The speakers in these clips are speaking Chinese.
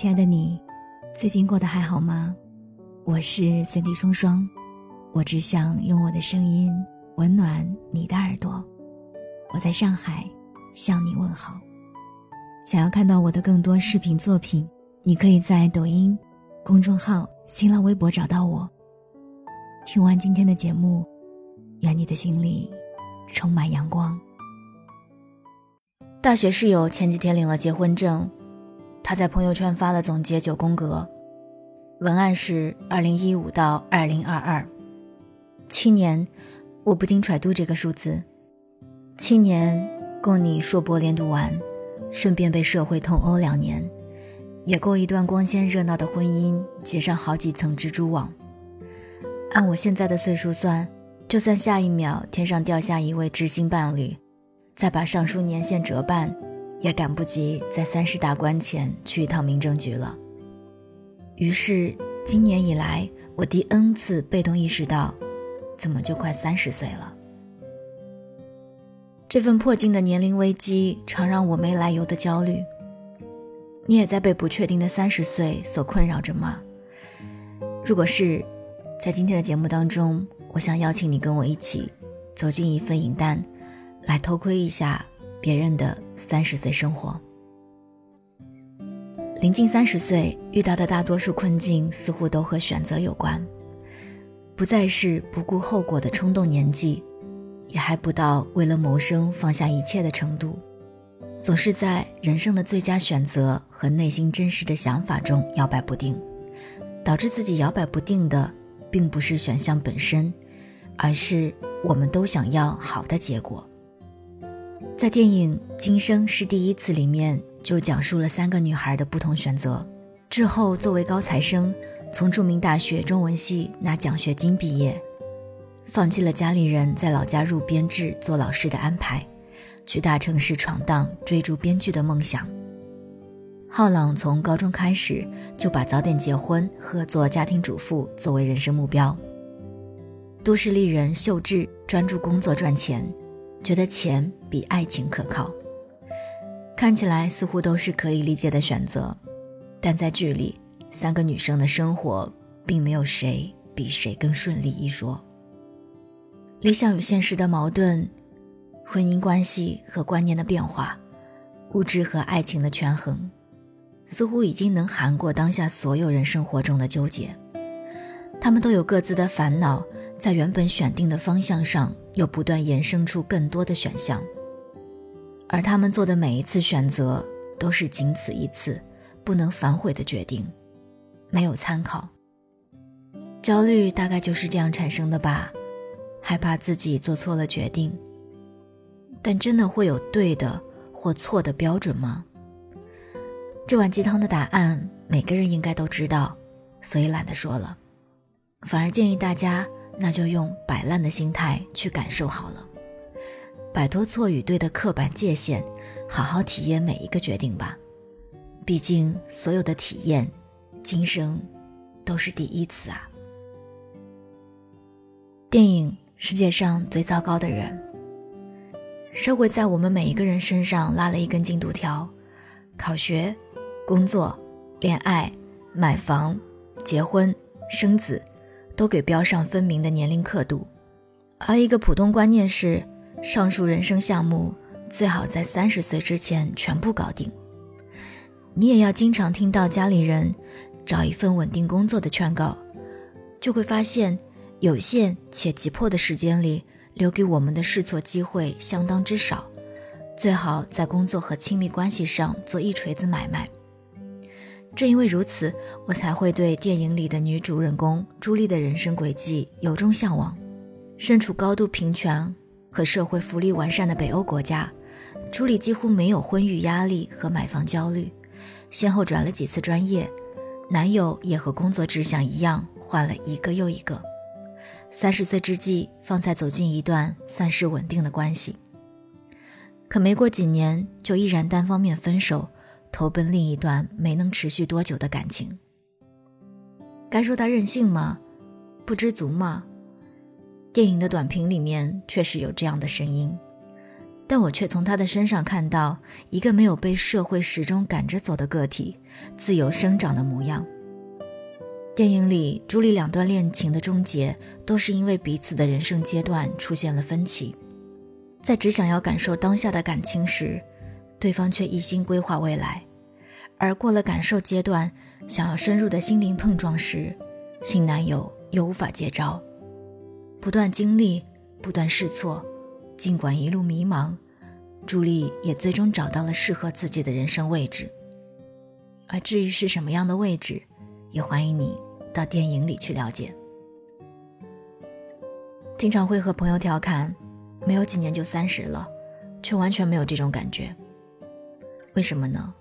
亲爱的你，最近过得还好吗？我是三 D 双双，我只想用我的声音温暖你的耳朵。我在上海向你问好。想要看到我的更多视频作品，你可以在抖音、公众号、新浪微博找到我。听完今天的节目，愿你的心里充满阳光。大学室友前几天领了结婚证，他在朋友圈发了总结九宫格。文案是二零一五到二零二二，七年，我不禁揣度这个数字，七年够你硕博连读完，顺便被社会痛殴两年，也够一段光鲜热闹的婚姻结上好几层蜘蛛网。按我现在的岁数算，就算下一秒天上掉下一位知心伴侣，再把上述年限折半，也赶不及在三十大关前去一趟民政局了。于是，今年以来，我第 N 次被动意识到，怎么就快三十岁了？这份迫近的年龄危机，常让我没来由的焦虑。你也在被不确定的三十岁所困扰着吗？如果是，在今天的节目当中，我想邀请你跟我一起，走进一份影单，来偷窥一下别人的三十岁生活。临近三十岁，遇到的大多数困境似乎都和选择有关，不再是不顾后果的冲动年纪，也还不到为了谋生放下一切的程度，总是在人生的最佳选择和内心真实的想法中摇摆不定，导致自己摇摆不定的，并不是选项本身，而是我们都想要好的结果。在电影《今生是第一次》里面。就讲述了三个女孩的不同选择。之后，作为高材生，从著名大学中文系拿奖学金毕业，放弃了家里人在老家入编制做老师的安排，去大城市闯荡，追逐编剧的梦想。浩朗从高中开始就把早点结婚和做家庭主妇作为人生目标。都市丽人秀智专注工作赚钱，觉得钱比爱情可靠。看起来似乎都是可以理解的选择，但在剧里，三个女生的生活并没有谁比谁更顺利一说。理想与现实的矛盾，婚姻关系和观念的变化，物质和爱情的权衡，似乎已经能涵过当下所有人生活中的纠结。他们都有各自的烦恼，在原本选定的方向上，又不断延伸出更多的选项。而他们做的每一次选择，都是仅此一次，不能反悔的决定，没有参考。焦虑大概就是这样产生的吧，害怕自己做错了决定。但真的会有对的或错的标准吗？这碗鸡汤的答案，每个人应该都知道，所以懒得说了，反而建议大家，那就用摆烂的心态去感受好了。摆脱错与对的刻板界限，好好体验每一个决定吧。毕竟，所有的体验，今生都是第一次啊。电影《世界上最糟糕的人》，社会在我们每一个人身上拉了一根进度条：考学、工作、恋爱、买房、结婚、生子，都给标上分明的年龄刻度。而一个普通观念是。上述人生项目最好在三十岁之前全部搞定。你也要经常听到家里人找一份稳定工作的劝告，就会发现有限且急迫的时间里留给我们的试错机会相当之少。最好在工作和亲密关系上做一锤子买卖。正因为如此，我才会对电影里的女主人公朱莉的人生轨迹由衷向往。身处高度平权。和社会福利完善的北欧国家，朱莉几乎没有婚育压力和买房焦虑，先后转了几次专业，男友也和工作志向一样换了一个又一个。三十岁之际，方才走进一段算是稳定的关系。可没过几年，就毅然单方面分手，投奔另一段没能持续多久的感情。该说他任性吗？不知足吗？电影的短评里面确实有这样的声音，但我却从他的身上看到一个没有被社会始终赶着走的个体自由生长的模样。电影里，朱莉两段恋情的终结都是因为彼此的人生阶段出现了分歧，在只想要感受当下的感情时，对方却一心规划未来；而过了感受阶段，想要深入的心灵碰撞时，新男友又无法接招。不断经历，不断试错，尽管一路迷茫，朱莉也最终找到了适合自己的人生位置。而至于是什么样的位置，也欢迎你。到电影里去了解。经常会和朋友调侃，没有几年就三十了，却完全没有这种感觉。为什么呢？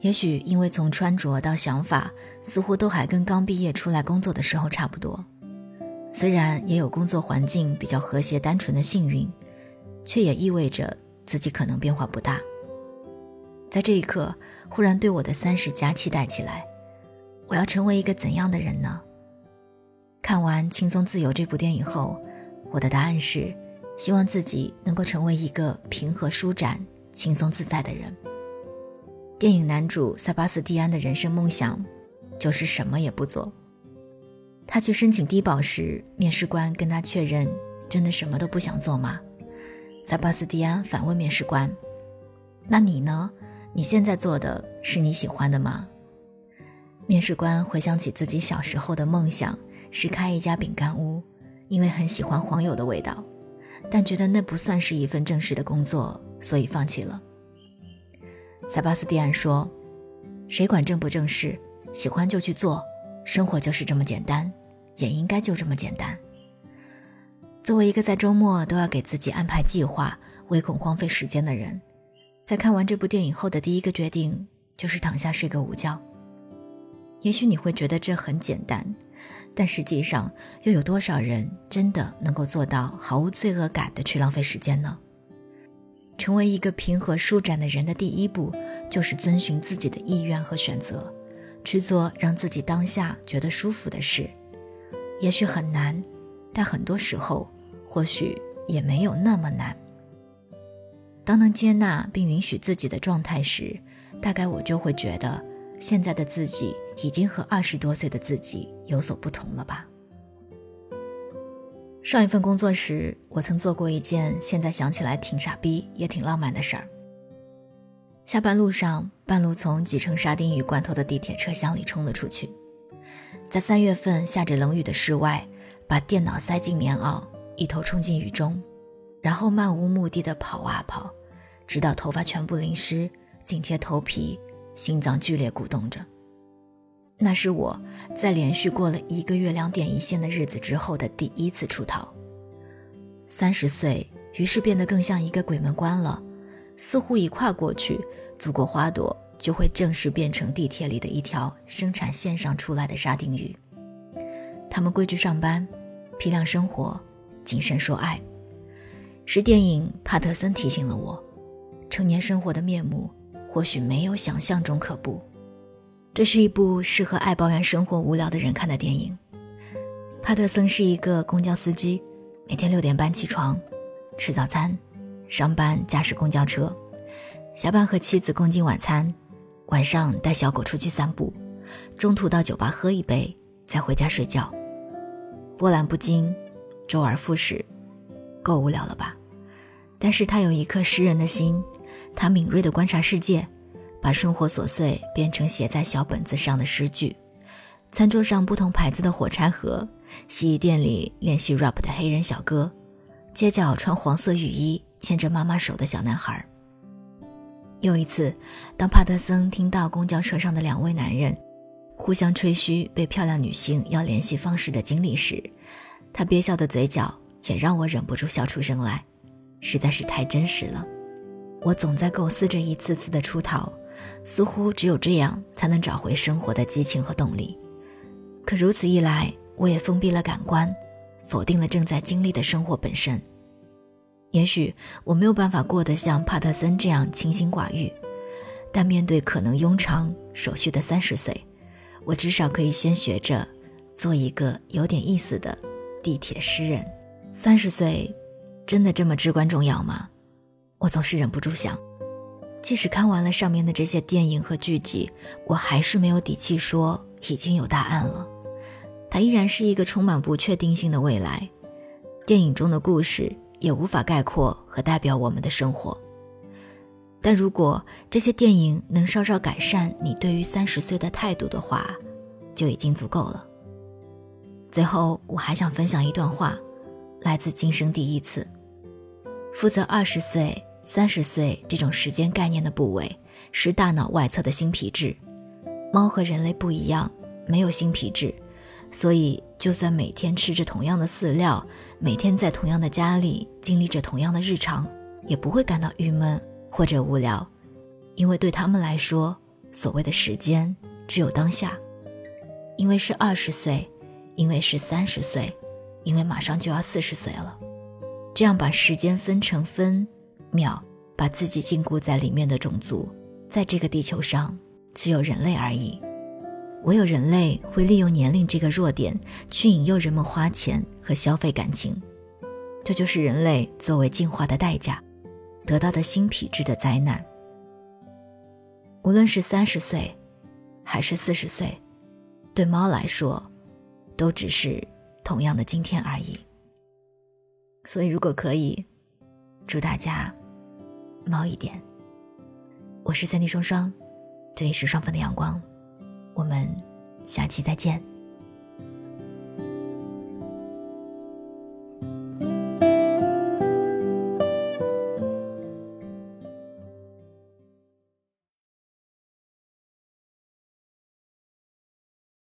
也许因为从穿着到想法，似乎都还跟刚毕业出来工作的时候差不多。虽然也有工作环境比较和谐、单纯的幸运，却也意味着自己可能变化不大。在这一刻，忽然对我的三十加期待起来。我要成为一个怎样的人呢？看完《轻松自由》这部电影后，我的答案是：希望自己能够成为一个平和舒展、轻松自在的人。电影男主塞巴斯蒂安的人生梦想就是什么也不做。他去申请低保时，面试官跟他确认：“真的什么都不想做吗？”塞巴斯蒂安反问面试官：“那你呢？你现在做的是你喜欢的吗？”面试官回想起自己小时候的梦想是开一家饼干屋，因为很喜欢黄油的味道，但觉得那不算是一份正式的工作，所以放弃了。塞巴斯蒂安说：“谁管正不正式？喜欢就去做，生活就是这么简单，也应该就这么简单。”作为一个在周末都要给自己安排计划、唯恐荒废时间的人，在看完这部电影后的第一个决定就是躺下睡个午觉。也许你会觉得这很简单，但实际上又有多少人真的能够做到毫无罪恶感的去浪费时间呢？成为一个平和舒展的人的第一步，就是遵循自己的意愿和选择，去做让自己当下觉得舒服的事。也许很难，但很多时候或许也没有那么难。当能接纳并允许自己的状态时，大概我就会觉得。现在的自己已经和二十多岁的自己有所不同了吧？上一份工作时，我曾做过一件现在想起来挺傻逼也挺浪漫的事儿。下班路上，半路从挤成沙丁鱼罐头的地铁车厢里冲了出去，在三月份下着冷雨的室外，把电脑塞进棉袄，一头冲进雨中，然后漫无目的的跑啊跑，直到头发全部淋湿，紧贴头皮。心脏剧烈鼓动着。那是我在连续过了一个月两点一线的日子之后的第一次出逃。三十岁，于是变得更像一个鬼门关了，似乎一跨过去，祖国花朵就会正式变成地铁里的一条生产线上出来的沙丁鱼。他们规矩上班，批量生活，谨慎说爱。是电影帕特森提醒了我，成年生活的面目。或许没有想象中可怖。这是一部适合爱抱怨生活无聊的人看的电影。帕特森是一个公交司机，每天六点半起床，吃早餐，上班驾驶公交车，下班和妻子共进晚餐，晚上带小狗出去散步，中途到酒吧喝一杯，再回家睡觉。波澜不惊，周而复始，够无聊了吧？但是他有一颗诗人的心。他敏锐地观察世界，把生活琐碎变成写在小本子上的诗句。餐桌上不同牌子的火柴盒，洗衣店里练习 rap 的黑人小哥，街角穿黄色雨衣牵着妈妈手的小男孩。又一次，当帕特森听到公交车上的两位男人互相吹嘘被漂亮女性要联系方式的经历时，他憋笑的嘴角也让我忍不住笑出声来，实在是太真实了。我总在构思着一次次的出逃，似乎只有这样才能找回生活的激情和动力。可如此一来，我也封闭了感官，否定了正在经历的生活本身。也许我没有办法过得像帕特森这样清心寡欲，但面对可能庸长守序的三十岁，我至少可以先学着做一个有点意思的地铁诗人。三十岁，真的这么至关重要吗？我总是忍不住想，即使看完了上面的这些电影和剧集，我还是没有底气说已经有答案了。它依然是一个充满不确定性的未来。电影中的故事也无法概括和代表我们的生活。但如果这些电影能稍稍改善你对于三十岁的态度的话，就已经足够了。最后，我还想分享一段话，来自《今生第一次》。负责二十岁、三十岁这种时间概念的部位是大脑外侧的新皮质。猫和人类不一样，没有新皮质，所以就算每天吃着同样的饲料，每天在同样的家里经历着同样的日常，也不会感到郁闷或者无聊，因为对他们来说，所谓的时间只有当下。因为是二十岁，因为是三十岁，因为马上就要四十岁了。这样把时间分成分秒，把自己禁锢在里面的种族，在这个地球上只有人类而已。唯有人类会利用年龄这个弱点去引诱人们花钱和消费感情，这就是人类作为进化的代价得到的新皮质的灾难。无论是三十岁，还是四十岁。对猫来说，都只是同样的今天而已。所以，如果可以，祝大家猫一点。我是三 D 双双，这里是双份的阳光，我们下期再见。